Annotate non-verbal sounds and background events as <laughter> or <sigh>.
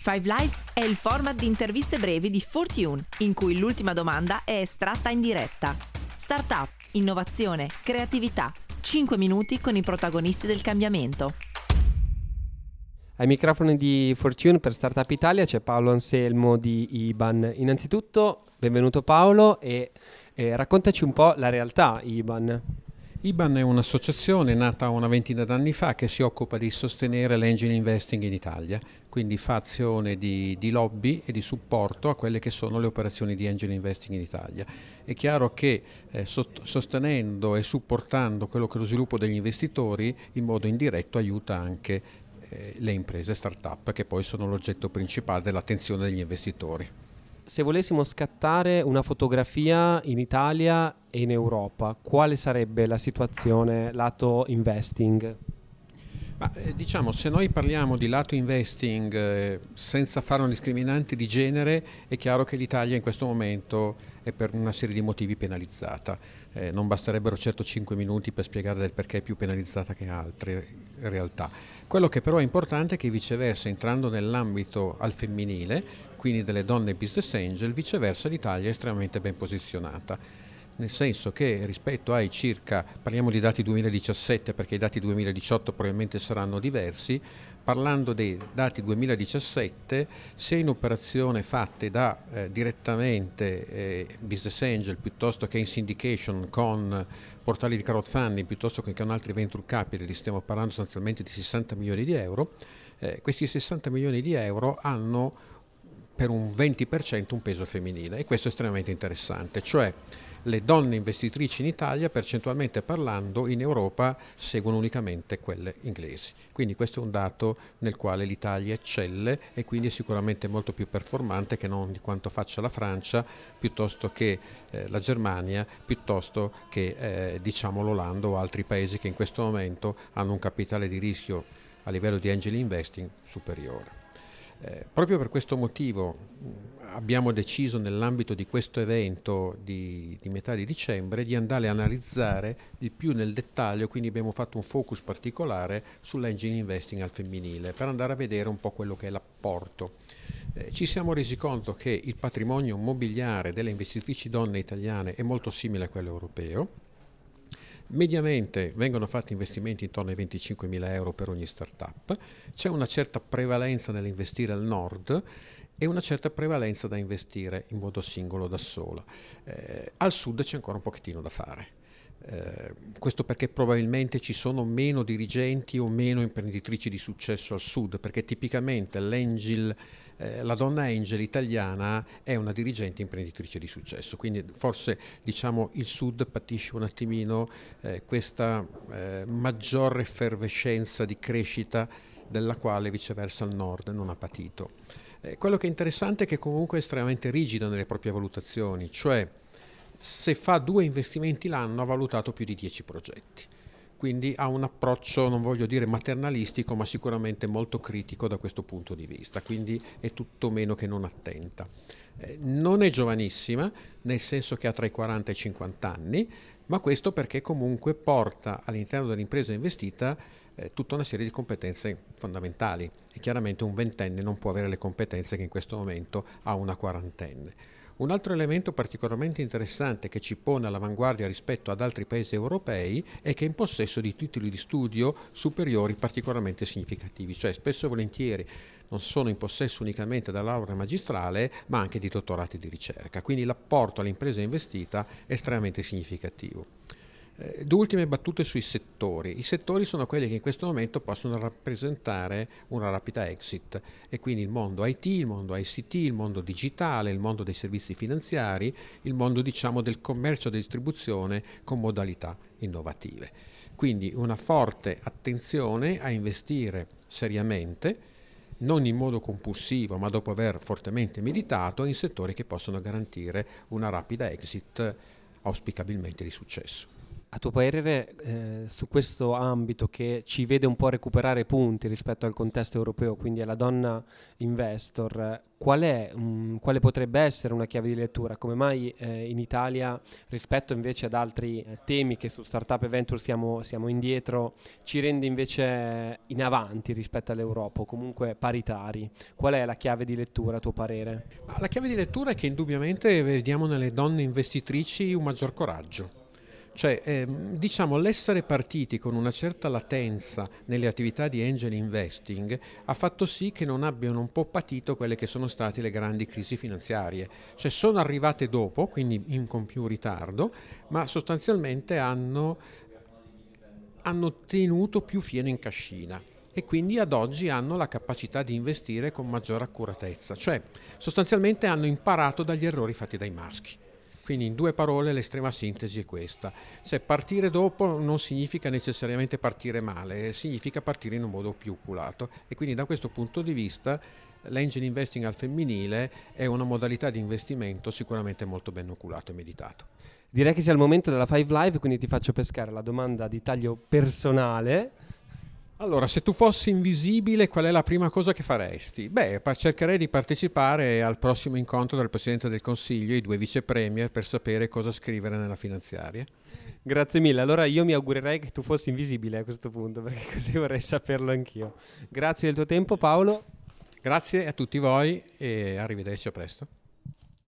Five Live è il format di interviste brevi di Fortune, in cui l'ultima domanda è estratta in diretta. Startup, innovazione, creatività. 5 minuti con i protagonisti del cambiamento. Ai microfoni di Fortune per Startup Italia c'è Paolo Anselmo di IBAN. Innanzitutto, benvenuto Paolo e, e raccontaci un po' la realtà IBAN. IBAN è un'associazione nata una ventina d'anni fa che si occupa di sostenere l'engine investing in Italia, quindi fa azione di, di, lobby e di supporto a quelle che sono le operazioni di engine investing in Italia. È chiaro che eh, sostenendo e supportando quello che è lo sviluppo degli investitori in modo indiretto aiuta anche eh, le imprese start-up che poi sono l'oggetto principale dell'attenzione degli investitori se volessimo scattare una fotografia in Italia e in Europa, quale sarebbe la situazione lato investing? Ma, eh, diciamo, se noi parliamo di lato investing eh, senza fare una discriminante di genere, è chiaro che l'Italia in questo momento è per una serie di motivi penalizzata. Eh, non basterebbero certo 5 minuti per spiegare del perché è più penalizzata che altre realtà. Quello che però è importante è che viceversa, entrando nell'ambito al femminile, quindi delle donne business angel, viceversa l'Italia è estremamente ben posizionata nel senso che rispetto ai circa, parliamo di dati 2017 perché i dati 2018 probabilmente saranno diversi, parlando dei dati 2017, se in operazione fatte da eh, direttamente eh, business angel piuttosto che in syndication con portali di crowdfunding piuttosto che con altri venture capital, stiamo parlando sostanzialmente di 60 milioni di euro, eh, questi 60 milioni di euro hanno per un 20% un peso femminile e questo è estremamente interessante, cioè le donne investitrici in Italia, percentualmente parlando, in Europa seguono unicamente quelle inglesi. Quindi questo è un dato nel quale l'Italia eccelle e quindi è sicuramente molto più performante che non di quanto faccia la Francia, piuttosto che eh, la Germania, piuttosto che eh, diciamo l'Olanda o altri paesi che in questo momento hanno un capitale di rischio a livello di angel investing superiore. Eh, proprio per questo motivo abbiamo deciso nell'ambito di questo evento di, di, metà di dicembre di andare a analizzare il più nel dettaglio, quindi abbiamo fatto un focus particolare sull'engine investing al femminile per andare a vedere un po' quello che è l'apporto. Eh, ci siamo resi conto che il patrimonio immobiliare delle investitrici donne italiane è molto simile a quello europeo, Mediamente vengono fatti investimenti intorno ai 25 mila euro per ogni startup, c'è una certa prevalenza nell'investire al nord e una certa prevalenza da investire in modo singolo da sola. Eh, al sud c'è ancora un pochettino da fare. Eh, questo perché probabilmente ci sono meno dirigenti o meno imprenditrici di successo al sud, perché tipicamente eh, la donna angel italiana è una dirigente imprenditrice di successo, quindi forse diciamo, il sud patisce un attimino eh, questa eh, maggiore effervescenza di crescita della quale viceversa il nord non ha patito. Eh, quello che è interessante è che comunque è estremamente rigida nelle proprie valutazioni, cioè se fa due investimenti l'anno ha valutato più di 10 progetti. Quindi ha un approccio, non voglio dire maternalistico, ma sicuramente molto critico da questo punto di vista, quindi è tutto meno che non attenta. Eh, non è giovanissima, nel senso che ha tra i 40 e i 50 anni, ma questo perché comunque porta all'interno dell'impresa investita eh, tutta una serie di competenze fondamentali e chiaramente un ventenne non può avere le competenze che in questo momento ha una quarantenne. Un altro elemento particolarmente interessante che ci pone all'avanguardia rispetto ad altri paesi europei è che è in possesso di titoli di studio superiori particolarmente significativi, cioè spesso e volentieri non sono in possesso unicamente della laurea magistrale, ma anche di dottorati di ricerca. Quindi l'apporto all'impresa investita è estremamente significativo. Eh, due ultime battute sui settori. I settori sono quelli che in questo momento possono rappresentare una rapida exit e quindi il mondo IT, il mondo ICT, il mondo digitale, il mondo dei servizi finanziari, il mondo diciamo del commercio e distribuzione con modalità innovative. Quindi una forte attenzione a investire seriamente non in modo compulsivo, ma dopo aver fortemente meditato, in settori che possono garantire una rapida exit auspicabilmente di successo. A tuo parere, eh, su questo ambito che ci vede un po' recuperare punti rispetto al contesto europeo, quindi alla donna investor, qual è, um, quale potrebbe essere una chiave di lettura? Come mai eh, in Italia, rispetto invece ad altri eh, temi che su Startup e Venture siamo, siamo, indietro, ci rende invece in avanti rispetto all'Europa, o comunque paritari? Qual è la chiave di lettura a tuo parere? La chiave di lettura è che indubbiamente vediamo nelle donne investitrici un maggior coraggio cioè, ehm, diciamo, l'essere partiti con una certa latenza nelle attività di angel investing ha fatto sì che non abbiano un po' patito quelle che sono state le grandi crisi finanziarie. Cioè, sono arrivate dopo, quindi in con più ritardo, ma sostanzialmente hanno, hanno tenuto più fieno in cascina e quindi ad oggi hanno la capacità di investire con maggiore accuratezza, cioè sostanzialmente hanno imparato dagli errori fatti dai maschi. Quindi in due parole l'estrema sintesi è questa. Cioè, partire dopo non significa necessariamente partire male, significa partire in un modo più oculato e quindi da questo punto di vista l'angel investing al femminile è una modalità di investimento sicuramente molto ben oculato e meditato. Direi che sia il momento della Five Live, quindi ti faccio pescare la domanda di taglio personale. Allora, se tu fossi invisibile, qual è la prima cosa che faresti? Beh, cercherei di partecipare al prossimo incontro del Presidente del Consiglio e i due vice premier per sapere cosa scrivere nella finanziaria. Grazie mille. Allora io mi augurerei che tu fossi invisibile a questo punto, <laughs> perché così vorrei saperlo anch'io. Grazie del tuo tempo, Paolo. Grazie a tutti voi e arrivederci a presto.